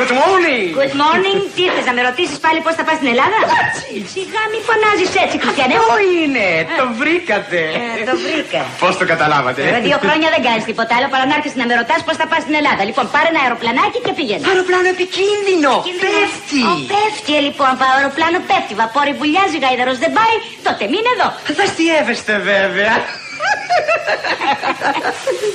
Good morning. Good morning. Τι θες να με ρωτήσεις πάλι πώς θα πας στην Ελλάδα; Σιγά μη φωνάζεις έτσι, Χριστιανέ. Πού είναι, το βρήκατε. Ε, το βρήκα. Πώς το καταλάβατε; Τώρα δύο χρόνια δεν κάνεις τίποτα άλλο παρά να έρθεις να με ρωτάς πώς θα πας στην Ελλάδα. Λοιπόν, πάρε ένα αεροπλανάκι και πήγαινε. Αεροπλάνο επικίνδυνο. Πέφτει. Ω, πέφτει ε, λοιπόν, το αεροπλάνο πέφτει. Βαπόρι βουλιάζει, γαϊδαρος δεν πάει. Τότε μείνε εδώ. Θα αστείευεστε βέβαια.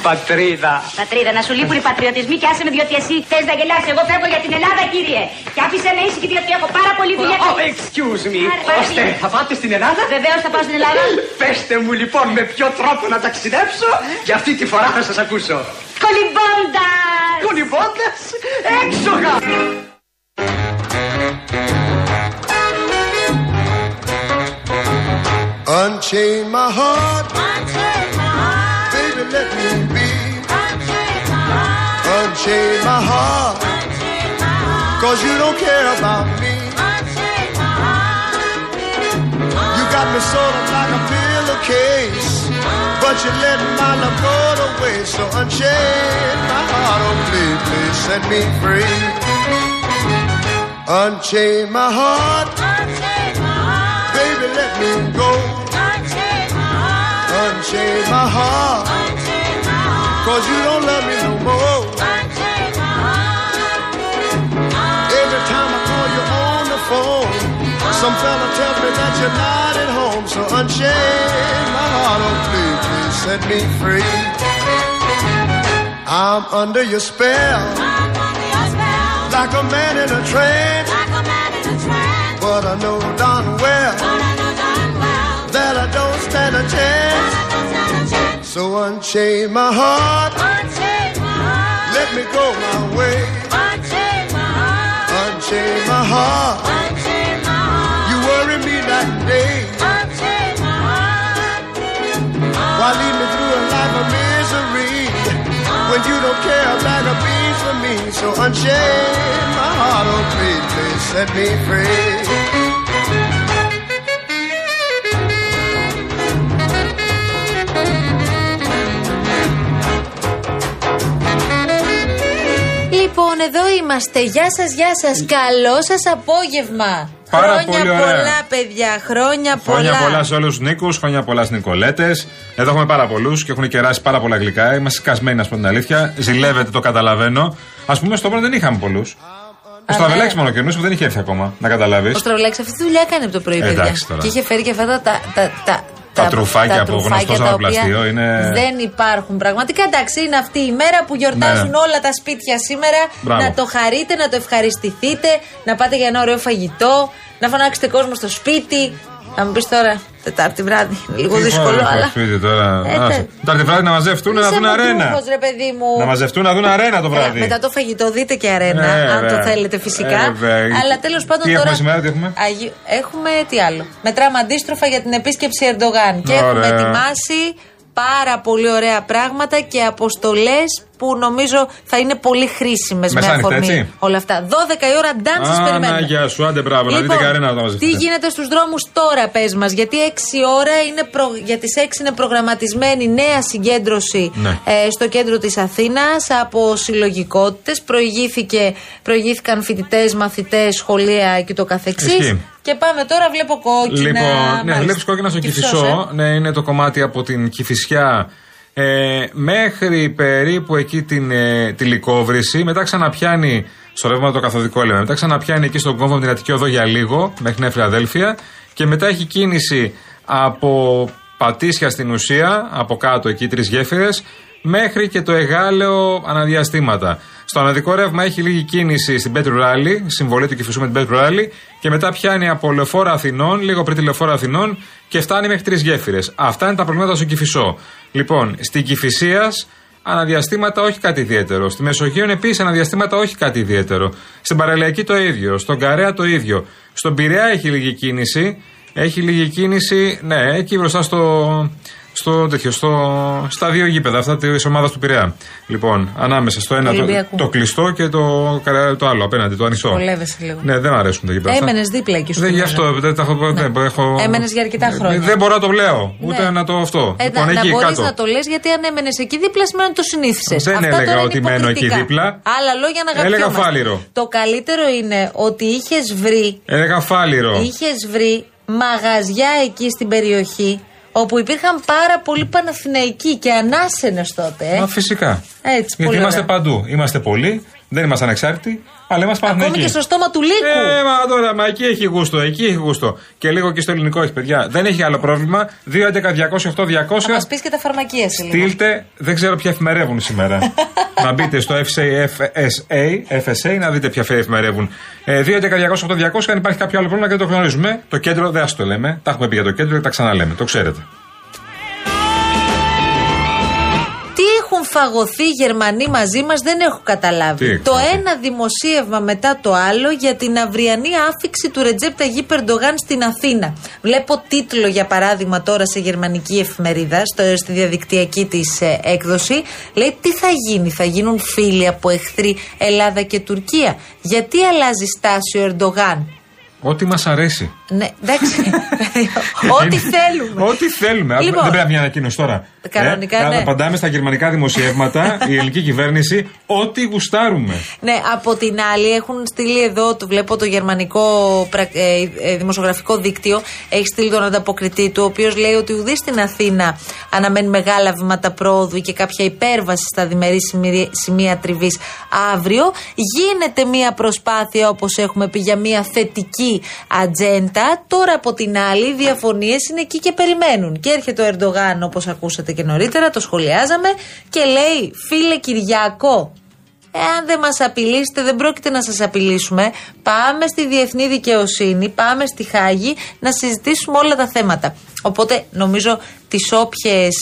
Πατρίδα. Πατρίδα, να σου λείπουν οι πατριωτισμοί και άσε με διότι εσύ θες να γελάσει. Εγώ φεύγω για την Ελλάδα, κύριε. Και άφησε με ήσυχη διότι έχω πάρα πολύ δουλειά. Oh, excuse me. Άρα, πάρα Ώστε, πολύ. θα πάτε στην Ελλάδα; Βεβαίως θα πάω στην Ελλάδα. Πεςτε μου λοιπόν με ποιο τρόπο να ταξιδέψω; Και αυτή τη φορά θα σας ακούσω. Κολυμπώντας! Κολυμπώντας; Έξοχα. Unchain my heart, baby, let me be. Unchain my heart, cause you don't care about me. You got me sort of like a pillowcase, but you let my love go to waste. So unchain my heart, oh please, please set me free. Unchain my heart, baby, let me go. Unchain my heart, cause you don't love me no more. Every time I call you on the phone, some fella tells me that you're not at home. So unchain my heart, oh please, please set me free. I'm under your spell, like a man in a trance. But I know darn well that I don't stand a chance. So unchain my heart, let me go my way. Unchain my heart, unchain my heart, you worry me and day. Why lead me through a life of misery when you don't care a bag of beans for me? So unchain my heart, oh please, please set me free. Λοιπόν, εδώ είμαστε. Γεια σας, γεια σας. Καλό σας απόγευμα. Πάρα χρόνια πολύ ωραία. πολλά, παιδιά. Χρόνια, Χρόνια πολλά. πολλά σε όλους τους Νίκους, χρόνια πολλά στις Νικολέτες. Εδώ έχουμε πάρα πολλούς και έχουν κεράσει πάρα πολλά γλυκά. Είμαστε σκασμένοι, να σου πω την αλήθεια. Ζηλεύετε, το καταλαβαίνω. Α πούμε, στο πρώτο δεν είχαμε πολλούς. Ο Στραβελάκη μόνο κερνούσε που δεν είχε έρθει ακόμα, να καταλάβεις. Ο Στραβλάκη αυτή τη δουλειά έκανε από το πρωί, παιδιά. Εντάξει τώρα. Και είχε φέρει και αυτά τα. τα, τα, τα Τα τρουφάκια από τρουφάκια γνωστό τα ζαχαροπλαστείο οποία είναι- Δεν υπάρχουν. Πραγματικά εντάξει, είναι αυτή η μέρα που γιορτάζουν Ναι. όλα τα σπίτια σήμερα. Μπράβο. Να το χαρείτε, να το ευχαριστηθείτε, να πάτε για ένα ωραίο φαγητό, να φωνάξετε κόσμο στο σπίτι. Θα μου πεις τώρα, Τετάρτη βράδυ. Είναι λίγο Τι δύσκολο, ωραία, αλλά. σπίτι τώρα. Ε, Άσε. τε- Τετάρτη βράδυ να μαζευτούν να Είσαι δουν αρένα. αποτρούχος, ρε παιδί μου. Να μαζευτούν να δουν αρένα το Καλά, βράδυ. μετά το φαγητό δείτε και αρένα, Ε, αν το βέβαια. θέλετε φυσικά. Ε, βέβαια. Αλλά τέλος πάντων Τι τώρα. έχουμε σήμερα, τι έχουμε; Αγίου- Έχουμε τι άλλο. Μετράμε αντίστροφα για την επίσκεψη Ερντογάν. Και Ωραία. έχουμε ετοιμάσει πάρα πολύ ωραία πράγματα και αποστολές που νομίζω θα είναι πολύ χρήσιμες με Μεσάνυχτα, αφορμή έτσι; όλα αυτά. 12 η ώρα ντάν σας Α, περιμένουμε. να, γεια σου, άντε μπράβο, να δείτε και αρένα να μαζευτείτε. τι γίνεται στους δρόμους τώρα, πες μας, γιατί 6 ώρα είναι προ... για τις 6 είναι προγραμματισμένη νέα συγκέντρωση Ναι. ε, στο κέντρο της Αθήνας από συλλογικότητες. Προηγήθηκαν φοιτητές, μαθητές, σχολεία και το καθεξής Ισχύει. Και πάμε τώρα, βλέπω κόκκινα. Λοιπόν, ναι, Μάλιστα. βλέπεις κόκκινα στο Κυφισός, Κυφισό. Ναι, είναι το κομμάτι από την Κυφισιά ε, μέχρι περίπου εκεί την ε, τη Λυκόβρηση. Μετά ξαναπιάνει στο ρεύμα το καθοδικό λέμε. Μετά ξαναπιάνει εκεί στον κόμβο με την Αττική Οδό για λίγο, μέχρι Νέα Φιλαδέλφια. Και μετά έχει κίνηση από Πατήσια στην ουσία, από κάτω εκεί τρεις γέφυρες, μέχρι και το Εγάλεο αναδιαστήματα. Στο αναδικό ρεύμα έχει λίγη κίνηση στην Πέτρου Ράλι, συμβολή του Κυφισού με την Πέτρου Ράλι, και μετά πιάνει από λεωφόρο Αθηνών, λίγο πριν τη λεωφόρο Αθηνών, και φτάνει μέχρι τρεις γέφυρες. Αυτά είναι τα προβλήματα στο Κυφισό. Λοιπόν, στην Κυφυσία αναδιαστήματα όχι κάτι ιδιαίτερο. Στη Μεσογείο επίσης αναδιαστήματα όχι κάτι ιδιαίτερο. Στην Παραλιακή το ίδιο. Στον Καρέα το ίδιο. Στον Πειραιά έχει λίγη κίνηση. Έχει λίγη κίνηση, ναι, εκεί μπροστά στο, στο, τέτοιο, στο, στα δύο γήπεδα αυτά της ομάδας του Πειραιά. Λοιπόν, ανάμεσα στο ένα το, Ολυμπιακού. το κλειστό και το, καρα- το άλλο απέναντι, το ανοιχτό. Βολεύεσαι λίγο. Ναι, δεν μου αρέσουν τα γήπεδα. αυτά. Έμενες δίπλα εκεί σου. Δεν γι' θυμίζω. αυτό δεν τα έχω. Δεν, έχω... Έμενες για αρκετά Δεν- χρόνια. Δεν μπορώ να το λέω. Ούτε Ναι. να το αυτό. Ε, λοιπόν, να, να εκεί μπορείς κάτω. να το λες, γιατί αν έμενες εκεί δίπλα σημαίνει ότι το συνήθισες. Δεν έλεγα ότι μένω εκεί δίπλα. Άλλα λόγια να Έλεγα αγαπιόμαστε. φάληρο. Το καλύτερο είναι ότι είχες βρει, Έλεγα φάληρο. είχες βρει μαγαζιά εκεί στην περιοχή όπου υπήρχαν πάρα πολλοί Παναθηναϊκοί και ανάσαινε τότε. ε. Μα φυσικά. Έτσι, Γιατί πολύ είμαστε ωραία. παντού. Είμαστε πολλοί. Δεν είμαστε ανεξάρτητοι. Αλλά είμαστε Ακόμη Παναθηναϊκοί. και στο στόμα του λύκου. Ε, μα τώρα, μα εκεί έχει γούστο, εκεί έχει γούστο. Και λίγο και στο ελληνικό έχει, παιδιά. Δεν έχει άλλο πρόβλημα. 2, 11, 200, 8, 200. Θα μας πεις και τα φαρμακεία σε λίγο. Στείλτε, δεν ξέρω ποια εφημερεύουν σήμερα. να μπείτε στο FSA, FSA, FSA να δείτε ποια εφημερεύουν. Ε, 2, 11, 200, 8, 200. Αν υπάρχει κάποιο άλλο πρόβλημα και δεν το γνωρίζουμε. Το κέντρο δεν ας το λέμε. Τα έχουμε πει για το κέντρο και τα ξαναλέμε. Το ξέρετε. Φαγωθεί οι Γερμανοί μαζί μας δεν έχω Τι καταλάβει. έχουν Το φαγωθεί; ένα δημοσίευμα μετά το άλλο για την αυριανή άφηξη του Ρετζέπ Ταγί Περντογάν στην Αθήνα. Βλέπω τίτλο για παράδειγμα τώρα σε γερμανική εφημερίδα, στο, στη διαδικτυακή της έκδοση. Λέει τι θα γίνει, θα γίνουν φίλοι από εχθροί Ελλάδα και Τουρκία; Γιατί αλλάζει στάση ο Ερντογάν; Ό,τι μας αρέσει. Ναι, εντάξει. Ό,τι θέλουμε. Ό,τι θέλουμε. Λοιπόν. δεν πρέπει να μια ανακοίνωση τώρα. Κανονικά, ε, ναι. Να απαντάμε στα γερμανικά δημοσιεύματα, η ελληνική κυβέρνηση, ό,τι γουστάρουμε. Ναι, από την άλλη έχουν στείλει εδώ, το βλέπω το γερμανικό πρα- ε, ε, δημοσιογραφικό δίκτυο, έχει στείλει τον ανταποκριτή του, ο οποίος λέει ότι ουδής στην Αθήνα αναμένει μεγάλα βήματα πρόοδου και κάποια υπέρβαση στα διμερείς σημεία, σημεία τριβής αύριο. Γίνεται μια προσπάθεια, όπως έχουμε πει, για μια θετική ατζέντα. Τώρα από την άλλη, οι διαφωνίες είναι εκεί και περιμένουν. Και έρχεται ο Ερντογάν, όπως ακούσατε και νωρίτερα, το σχολιάζαμε, και λέει, φίλε Κυριακό, Εάν δεν μας απειλήσετε, δεν πρόκειται να σας απειλήσουμε. Πάμε στη διεθνή δικαιοσύνη, πάμε στη Χάγη να συζητήσουμε όλα τα θέματα. Οπότε νομίζω τις όποιες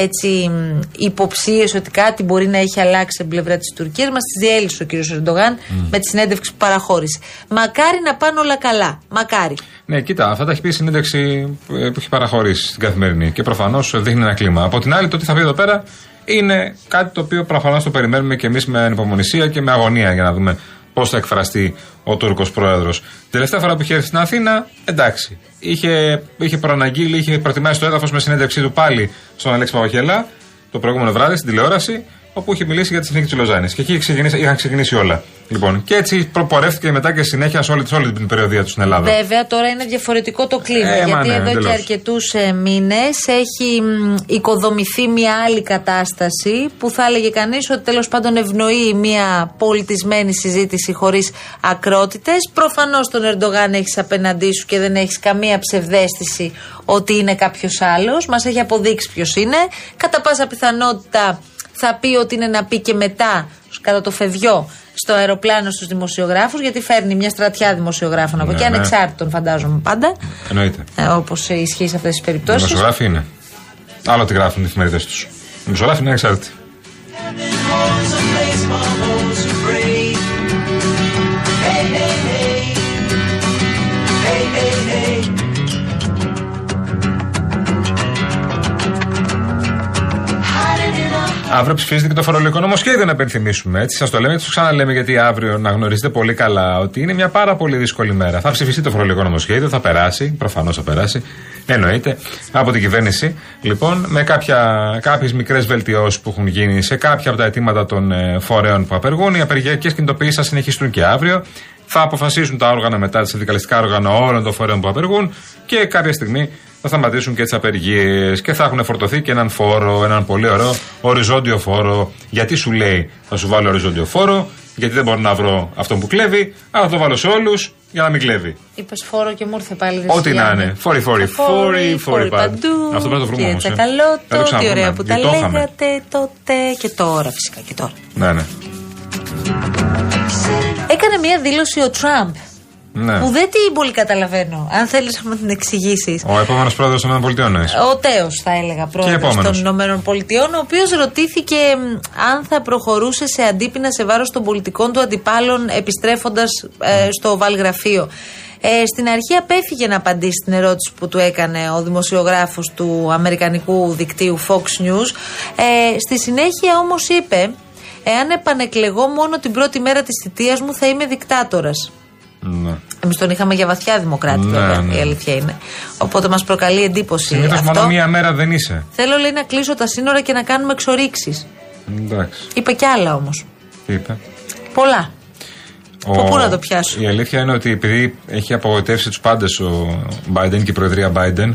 έτσι υποψίες ότι κάτι μπορεί να έχει αλλάξει στην πλευρά της Τουρκίας μας τις διέλυσε ο κ. Ερντογάν με τη συνέντευξη που παραχώρησε. Μακάρι να πάνε όλα καλά. Μακάρι. Ναι, κοίτα, αυτά τα έχει πει η συνέντευξη ε, που έχει παραχωρήσει στην καθημερινή και προφανώς δείχνει ένα κλίμα. Από την άλλη, το τι θα πει εδώ πέρα είναι κάτι το οποίο προφανώς το περιμένουμε και εμείς με ανυπομονησία και με αγωνία για να δούμε πώς θα εκφραστεί ο Τούρκος πρόεδρος. Την τελευταία φορά που είχε έρθει στην Αθήνα, εντάξει. Είχε, είχε προαναγγείλει, είχε προετοιμάσει το έδαφος με συνέντευξή του πάλι στον Αλέξη Παπαγελά το προηγούμενο βράδυ στην τηλεόραση, όπου είχε μιλήσει για τη συνθήκη της Λοζάνης. Και εκεί είχε ξεκινήσει, είχαν ξεκινήσει όλα. Λοιπόν, και έτσι προπορεύτηκε μετά και συνέχεια σε όλη, σε όλη την περιοδία τους στην Ελλάδα. Βέβαια, τώρα είναι διαφορετικό το κλίμα. Ε, μα γιατί ναι, εδώ εντελώς. και αρκετούς ε, μήνες έχει μ, οικοδομηθεί μια άλλη κατάσταση που θα έλεγε κανείς ότι τέλος πάντων ευνοεί μια πολιτισμένη συζήτηση χωρίς ακρότητες. Προφανώς τον Ερντογάν έχεις απέναντί σου και δεν έχεις καμία ψευδέστηση ότι είναι κάποιος άλλος. Μας έχει αποδείξει ποιος είναι. Κατά πάσα πιθανότητα θα πει ότι είναι να πει και μετά, κατά το φευγιό, στο αεροπλάνο στους δημοσιογράφους, γιατί φέρνει μια στρατιά δημοσιογράφων από Ναι, εκεί, ναι. ανεξάρτητων φαντάζομαι πάντα. Εννοείται. Ε, Όπως ισχύει σε αυτές τις Οι περιπτώσεις. δημοσιογράφοι είναι. Άλλο τι γράφουν οι εφημερίδες τους. Οι δημοσιογράφοι είναι ανεξάρτητοι. Αύριο ψηφίζεται και το φορολογικό νομοσχέδιο να υπενθυμίσουμε. Έτσι, σας το λέμε και το ξαναλέμε γιατί αύριο να γνωρίζετε πολύ καλά ότι είναι μια πάρα πολύ δύσκολη μέρα. Θα ψηφιστεί το φορολογικό νομοσχέδιο, θα περάσει, προφανώς θα περάσει, εννοείται, από την κυβέρνηση. Λοιπόν, με κάποιες μικρές βελτιώσεις που έχουν γίνει σε κάποια από τα αιτήματα των ε, φορέων που απεργούν. Οι απεργιακές κινητοποιήσει θα συνεχιστούν και αύριο. Θα αποφασίσουν τα όργανα μετά, τα συνδικαλιστικά όργανα όλων των φορέων που απεργούν και κάποια στιγμή θα σταματήσουν και τις απεργίες και θα έχουν φορτωθεί και έναν φόρο, έναν πολύ ωραίο οριζόντιο φόρο. Γιατί σου λέει θα σου βάλω οριζόντιο φόρο, γιατί δεν μπορώ να βρω αυτόν που κλέβει, αλλά θα το βάλω σε όλους για να μην κλέβει. Είπες φόρο και μου ήρθε πάλι ρε Ό,τι να Σιλιάνη. είναι. Φόροι, φόροι, φόροι, φόροι παντού. παντού. Αυτό πρέπει να το βρούμε Και όμως, ε. τσακαλώτο, Θα το τι ξαναβρούμε, ωραία που τα γιατί το είχαμε. λέγατε τότε και τώρα φυσικά και τώρα. Ναι, ναι. Έκανε μία δήλωση ο Τραμπ Ναι. Που δεν την πολύ καταλαβαίνω. Αν θέλεις να την εξηγήσεις. Ο επόμενος πρόεδρος των ΗΠΑ εννοείς. Ο Τέος, θα έλεγα, πρόεδρος επόμενος. των Ηνωμένων Πολιτειών, ο οποίος ρωτήθηκε μ, αν θα προχωρούσε σε αντίπεινα σε βάρος των πολιτικών του αντιπάλων επιστρέφοντας στο Βαλγραφείο. Ε, στην αρχή απέφυγε να απαντήσει στην ερώτηση που του έκανε ο δημοσιογράφος του αμερικανικού δικτύου Fox News. Ε, στη συνέχεια όμως είπε «Εάν επανεκλεγώ μόνο την πρώτη μέρα της θητείας μου θα είμαι δικτάτορας». Ναι. Εμείς τον είχαμε για βαθιά δημοκράτη, Ναι, βέβαια, ναι. η αλήθεια είναι. Οπότε μας προκαλεί εντύπωση Συνήθως αυτό. μόνο μία μέρα δεν είσαι. Θέλω λέει να κλείσω τα σύνορα και να κάνουμε εξορίξεις. Εντάξει. Είπε κι άλλα όμως. Τι είπε; Πολλά. Από πού να το πιάσω; Η αλήθεια είναι ότι επειδή έχει απογοητεύσει τους πάντες ο Biden και η προεδρία Biden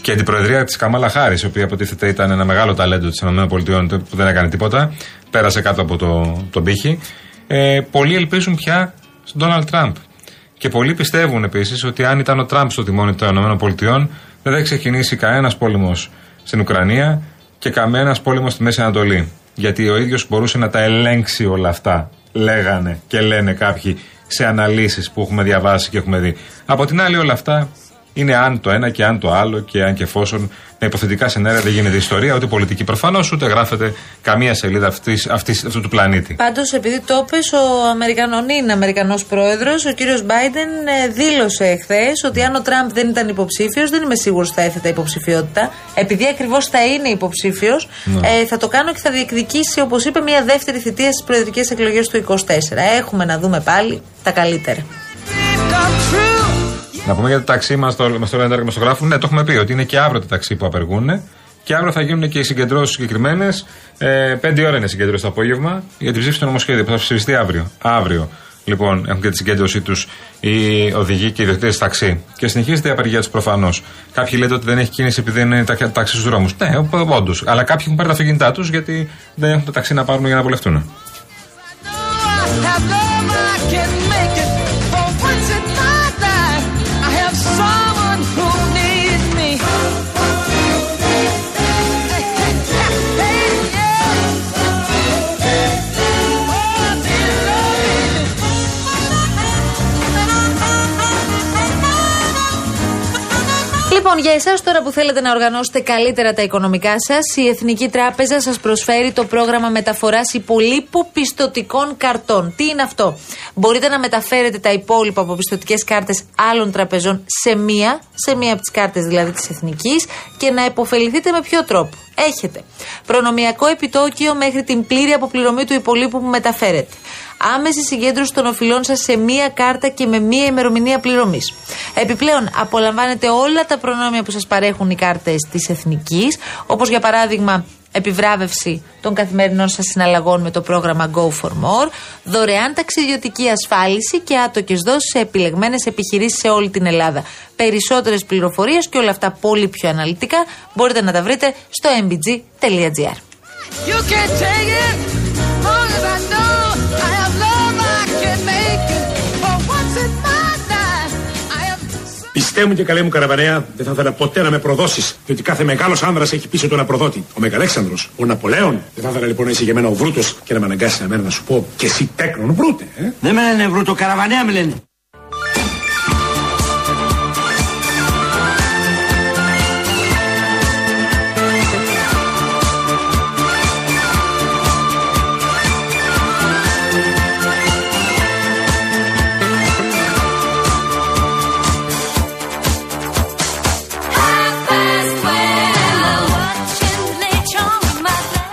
και την προεδρία της Καμάλα Χάρης, η οποία υποτίθεται ήταν ένα μεγάλο ταλέντο της ΗΠΑ που δεν έκανε τίποτα, πέρασε κάτω από το, τον πύχη. Ε, πολλοί ελπίζουν πια στον Ντόναλτ Τραμπ. Και πολλοί πιστεύουν επίσης ότι αν ήταν ο Τραμπ στο τιμόνι των ΗΠΑ, δεν θα ξεκινήσει κανένας πόλεμος στην Ουκρανία και κανένας πόλεμος στη Μέση Ανατολή. Γιατί ο ίδιος μπορούσε να τα ελέγξει όλα αυτά. Λέγανε και λένε κάποιοι σε αναλύσεις που έχουμε διαβάσει και έχουμε δει. Από την άλλη, όλα αυτά είναι αν το ένα και αν το άλλο και αν και εφόσον με υποθετικά σενάρια δεν γίνεται ιστορία, ούτε πολιτική προφανώς, ούτε γράφεται καμία σελίδα αυτής, αυτής, αυτού του πλανήτη. Πάντως, επειδή το έπες, ο Αμερικανών είναι Αμερικανός πρόεδρος, ο κύριος Μπάιντεν ε, δήλωσε εχθές ότι αν ο Τραμπ δεν ήταν υποψήφιος, δεν είμαι σίγουρος θα έθετα υποψηφιότητα. Επειδή ακριβώς θα είναι υποψήφιος, ε, θα το κάνω και θα διεκδικήσει, όπως είπε, μια δεύτερη θητεία στις προεδρικές εκλογές του 24. Έχουμε να δούμε πάλι τα καλύτερα. Να πούμε για το ταξί μας, το, μας το λένε τα δημοσιογράφου. Ναι, το έχουμε πει ότι είναι και αύριο τα ταξί που απεργούν. Και αύριο θα γίνουν και οι συγκεντρώσεις συγκεκριμένες. Ε, πέντε ώρα είναι συγκέντρωση το απόγευμα για την ψήφιση του νομοσχέδιου που θα ψηφιστεί αύριο. Αύριο. Λοιπόν, έχουν και τη συγκέντρωσή τους οι οδηγοί και οι ιδιοκτήτε ταξί. Και συνεχίζεται η απεργία τους προφανώς. Κάποιοι λέτε ότι δεν έχει κίνηση επειδή δεν είναι τα ταξί στους δρόμους. Ναι, όντως. Αλλά κάποιοι έχουν πάρει τα αυτοκίνητά τους γιατί δεν έχουν τα ταξί να πάρουν για να βολευτούν. Λοιπόν, για εσάς τώρα που θέλετε να οργανώσετε καλύτερα τα οικονομικά σας, η Εθνική Τράπεζα σας προσφέρει το πρόγραμμα μεταφοράς υπολείπου πιστοτικών καρτών. Τι είναι αυτό, Μπορείτε να μεταφέρετε τα υπόλοιπα από πιστοτικές κάρτες άλλων τραπεζών σε μία, σε μία από τις κάρτες δηλαδή της Εθνικής και να υποφεληθείτε με ποιο τρόπο; Έχετε προνομιακό επιτόκιο μέχρι την πλήρη αποπληρωμή του υπολείπου που μεταφέρετε. Άμεση συγκέντρωση των οφειλών σας σε μία κάρτα και με μία ημερομηνία πληρωμής. Επιπλέον, απολαμβάνετε όλα τα προνόμια που σας παρέχουν οι κάρτες της Εθνικής, όπως για παράδειγμα επιβράβευση των καθημερινών σας συναλλαγών με το πρόγραμμα Go for More, δωρεάν ταξιδιωτική ασφάλιση και άτοκες δόσεις σε επιλεγμένες επιχειρήσεις σε όλη την Ελλάδα. Περισσότερες πληροφορίες και όλα αυτά πολύ πιο αναλυτικά μπορείτε να τα βρείτε στο mbg.gr. You can't take it long as I know I have love I can make have. Πιστέ μου και καλέ μου καραβανέα, δεν θα ήθελα ποτέ να με προδώσεις. Διότι κάθε μεγάλος άνδρας έχει πίσω του ένα προδότη. Ο Μεγαλέξανδρος, ο Ναπολέον. Δεν θα ήθελα λοιπόν να είσαι για μένα ο Βρούτος και να με αναγκάσεις μέρα να σου πω και εσύ τέκνον Βρούτε, ε; Δεν με λένε βρούτο, καραβανέα με λένε.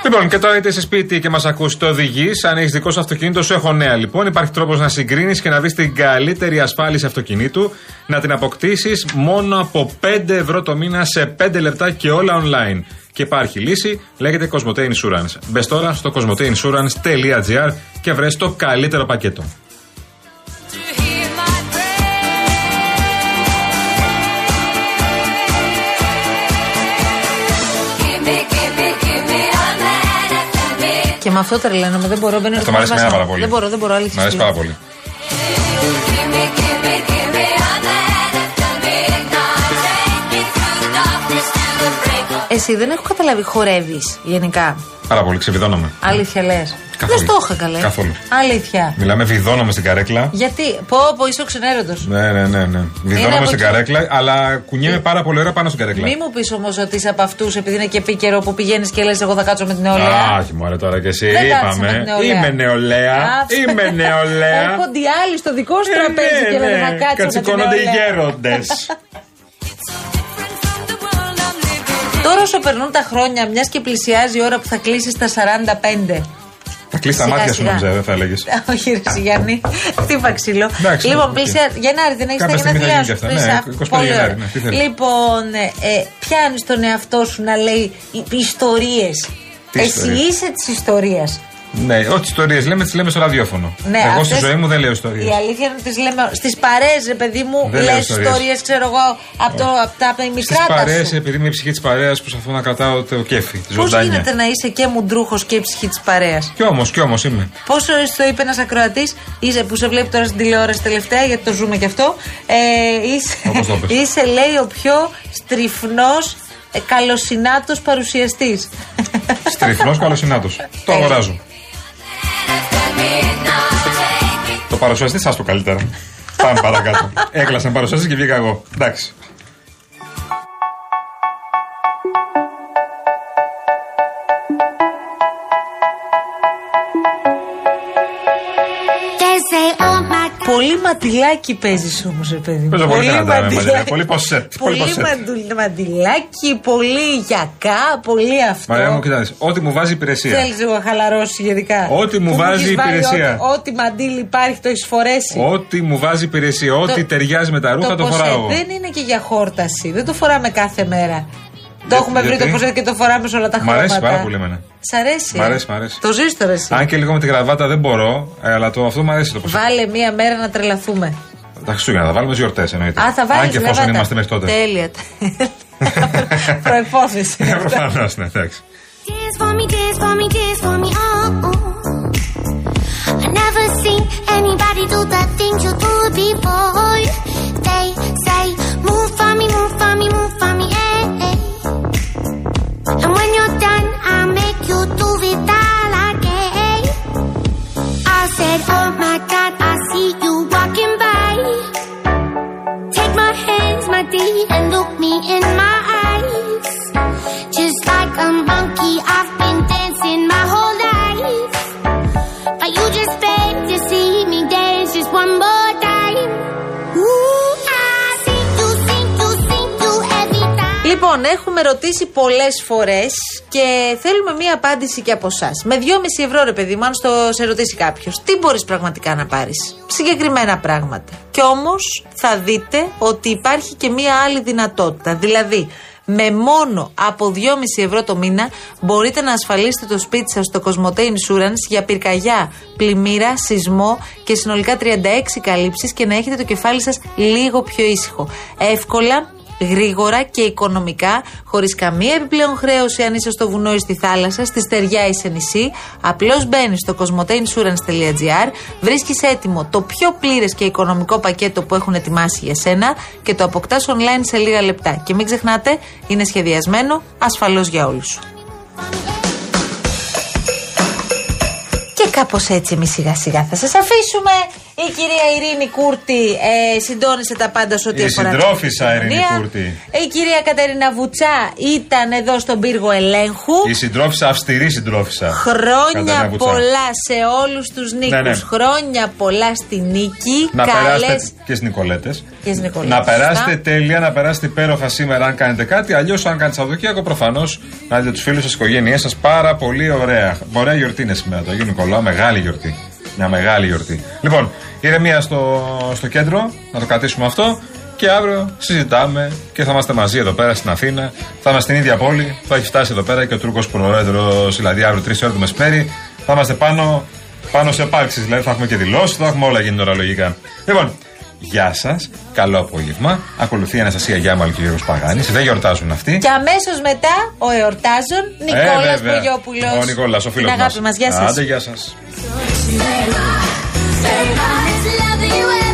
Λοιπόν, και τώρα είτε είσαι σπίτι και μας ακούς το οδηγείς. Αν έχεις δικό σου αυτοκίνητο, σου έχω νέα λοιπόν. Υπάρχει τρόπος να συγκρίνεις και να βρεις την καλύτερη ασφάλιση αυτοκινήτου. Να την αποκτήσεις μόνο από 5 ευρώ το μήνα σε 5 λεπτά και όλα online. Και υπάρχει λύση, λέγεται Cosmote Insurance. Μπες τώρα στο cosmoteinsurance.gr και βρες το καλύτερο πακέτο. Και με αυτό τρελαίνομαι. Δεν μπορώ. μπαίνει Αυτό ο μου αρέσει ρυθμός πάρα μέσα. πολύ. Δεν μπορώ, δεν μπορώ. Αλήθεια. Μ' αρέσει σου λέω. πάρα πολύ. Εσύ δεν έχω καταλάβει, χορεύεις γενικά; Πάρα πολύ, ξεβιδώνομαι. Αλήθεια λες. Καθόλου. Δεν στο είχα καλέ. Καθόλου. Αλήθεια. Μιλάμε, βιδώνομαι στην καρέκλα. Γιατί, πω, πω, είσαι ο ξενέρωτο. Ναι, ναι, ναι. ναι. Βιδώνομαι από στην εκεί. καρέκλα, αλλά κουνιέμαι πάρα πολύ ώρα πάνω στην καρέκλα. Μη μου πεις όμως ότι είσαι από αυτούς, επειδή είναι και επίκαιρο που πηγαίνεις και λες: Εγώ θα κάτσω με την νεολαία. Α, όχι μωρέ τώρα και εσύ. Δεν κάθεσαι με Είπαμε. την νεολαία. Είμαι νεολαία. Άσε. Είμαι νεολαία. Έρχονται οι άλλοι στο δικό σου Ε, τραπέζι ναι, και λένε ναι. θα κάτσω με την Κατσικώνονται οι νεολαία. γέροντες. Τώρα όσο περνούν τα χρόνια, μιας και πλησιάζει η ώρα που θα κλείσει τα 45. Θα κλείσει τα Σιγά, μάτια σου, σιγά. νόμιζα, δεν θα έλεγες. Όχι, ρε Γιάννη. Χτύπα ξύλο. Εντάξει, λοιπόν, οκ. πλησιάζει. Γενάρη δεν έχεις τα Κάποια στιγμή θα γενέθλιά γίνει σου. και αυτά. Ναι, Πλησιά- 25 Πολύ Γενάρη, ωραία. ναι, τι θέλεις. Λοιπόν, ε, ε, πιάνεις τον εαυτό σου να λέει ιστορίες. Τι Εσύ ιστορίες; είσαι της ιστορίας. Ναι, ό,τι ιστορίες λέμε, τις λέμε στο ραδιόφωνο. Ναι, Εγώ αυτές- στη ζωή μου δεν λέω Η ιστορίε. αλήθεια είναι ότι τις λέμε στις παρέες, ρε παιδί μου, Δεν λέω λες ιστορίες. ιστορίες, ξέρω εγώ, από, το, από τα από τα Στις ημικράτα παρέες, σου. επειδή είμαι η ψυχή της παρέας, προσπαθώ να κρατάω το κέφι, τη Πώς ζωντάνια. γίνεται να είσαι και μουντρούχος και η ψυχή της παρέας; Κι όμως, κι όμως είμαι. Πόσο το είπε ένας ακροατής, είσαι που σε βλέπει τώρα στην τηλεόραση τελευταία, γιατί το ζούμε κι αυτό. Ε, είσαι, Όπως το πες. είσαι, λέει, ο πιο στριφνός ε, καλοσυνάτος παρουσιαστής. Στριφνός καλοσυνάτος. Το Τέλεια. αγοράζω. Το παρουσιαστή σας το καλύτερα. Πάμε παρακάτω. Έκλασαν παρουσιαστή και βγήκα εγώ. Εντάξει. Πολύ ματιλάκι παίζεις όμως, ρε παιδί μου. Παίζω πολύ δυνατά, με μαντιλάκι. μαντιλάκι. Πολύ ποσέτ, πολύ Πολύ ποσέτ. μαντου- μαντιλάκι, πολύ γιακά, πολύ αυτό. Μαρία μου, κοιτάξτε. Ό,τι μου βάζει υπηρεσία. Θέλεις λίγο να χαλαρώσεις γενικά. Ό,τι μου Που βάζει έχεις βάλει υπηρεσία. Ό,τι, ό,τι μαντίλι υπάρχει, το έχεις φορέσει. Ό,τι μου βάζει υπηρεσία. Ό,τι Το- ταιριάζει με τα ρούχα το ποσέ φοράω. εγώ. δεν είναι και για χόρταση. Δεν το φοράμε κάθε μέρα. Το έχουμε βρει γιατί; το ποσέ και το φοράμε σε όλα τα Μ' χρώματα. αρέσει πάρα πολύ εμένα. Σ' αρέσει; Μ' ε; αρέσει, μ' αρέσει. Το ζεις τώρα εσύ; Αν και λίγο με τη γραβάτα δεν μπορώ, ε, αλλά το, αυτό μου αρέσει το ποσό. Βάλε μία μέρα να τρελαθούμε. Τα Χριστούγεννα θα βάλουμε τις γιορτές εννοείται. Α, θα βάλεις. Αν και εφόσον είμαστε μέχρι τότε. Τέλεια. Προπόθεση. Ε, Προφανώς, ναι, εντάξει. Dance for me, dance for me, dance for me, oh, oh. I never seen anybody do the things you do before. make you do it all again. I said, oh my God, I see you walking by. Take my hands, my dear, and look me in my eyes. Just like a monkey, I've been dancing my whole life. But you just beg to see me dance just one more time. Ooh, I see you, see you, see you every time. Λοιπόν, έχουμε ρωτήσει πολλέ φορέ και θέλουμε μία απάντηση και από εσά. Με 2,5 ευρώ, ρε παιδί μου, αν στο σε ρωτήσει κάποιος, τι μπορείς πραγματικά να πάρεις; Συγκεκριμένα πράγματα. Και όμως θα δείτε ότι υπάρχει και μία άλλη δυνατότητα. Δηλαδή, με μόνο από 2,5 ευρώ το μήνα μπορείτε να ασφαλίσετε το σπίτι σας στο Cosmote Insurance για πυρκαγιά, πλημμύρα, σεισμό και συνολικά 36 καλύψεις και να έχετε το κεφάλι σας λίγο πιο ήσυχο. Εύκολα, γρήγορα και οικονομικά, χωρίς καμία επιπλέον χρέωση αν είσαι στο βουνό ή στη θάλασσα, στη στεριά ή σε νησί. Απλώς μπαίνεις στο cosmoteinsurance.gr, βρίσκεις έτοιμο το πιο πλήρες και οικονομικό πακέτο που έχουν ετοιμάσει για σένα και το αποκτάς online σε λίγα λεπτά. Και μην ξεχνάτε, είναι σχεδιασμένο ασφαλώς για όλους. Και κάπως έτσι εμείς σιγά σιγά θα σας αφήσουμε. Η κυρία Ειρήνη Κούρτη ε, συντόνισε τα πάντα σε ό,τι Η αφορά την συντρόφισσα Ειρήνη επικοινωνία. Κούρτη. Η κυρία Κατερίνα Βουτσά ήταν εδώ στον πύργο ελέγχου. Η συντρόφισσα, αυστηρή συντρόφισσα. Χρόνια Κατερίνα Βουτσά. πολλά σε όλους τους νίκους. Ναι, ναι. Χρόνια πολλά στη νίκη. Να Καλές περάσετε και στις Νικολέτες. και στις Νικολέτες, Να περάσετε σωστά. τέλεια, να περάσετε υπέροχα σήμερα αν κάνετε κάτι. Αλλιώς, αν κάνετε Σαββατοκύριακο, προφανώς να δείτε τους φίλους σας, οικογένειές σας πάρα πολύ ωραία. Ωραία γιορτή είναι σήμερα το Αγίου Νικολάου, μεγάλη γιορτή. Μια μεγάλη γιορτή. Λοιπόν, ηρεμία στο, στο κέντρο, να το κρατήσουμε αυτό. Και αύριο συζητάμε και θα είμαστε μαζί εδώ πέρα στην Αθήνα. Θα είμαστε στην ίδια πόλη. Θα έχει φτάσει εδώ πέρα και ο Τούρκος Πρόεδρο, δηλαδή αύριο 3 ώρα το μεσημέρι. Θα είμαστε πάνω, πάνω σε επάρξεις. Δηλαδή θα έχουμε και δηλώσεις, θα έχουμε όλα γίνει τώρα λογικά. Λοιπόν, Γεια σας, καλό απόγευμα. Ακολουθεί η Αναστασία Γιάμαλ και ο Γιώργος Παγάνης. Δεν γιορτάζουν αυτοί. Και αμέσως μετά ο εορτάζων Νικόλας Ε, βέβαια. Πογιόπουλο. Ο Νικόλας, ο φίλος Την αγάπη μας. Γεια σας. Άντε, γεια σας. Stay by, stay by. Let's love you.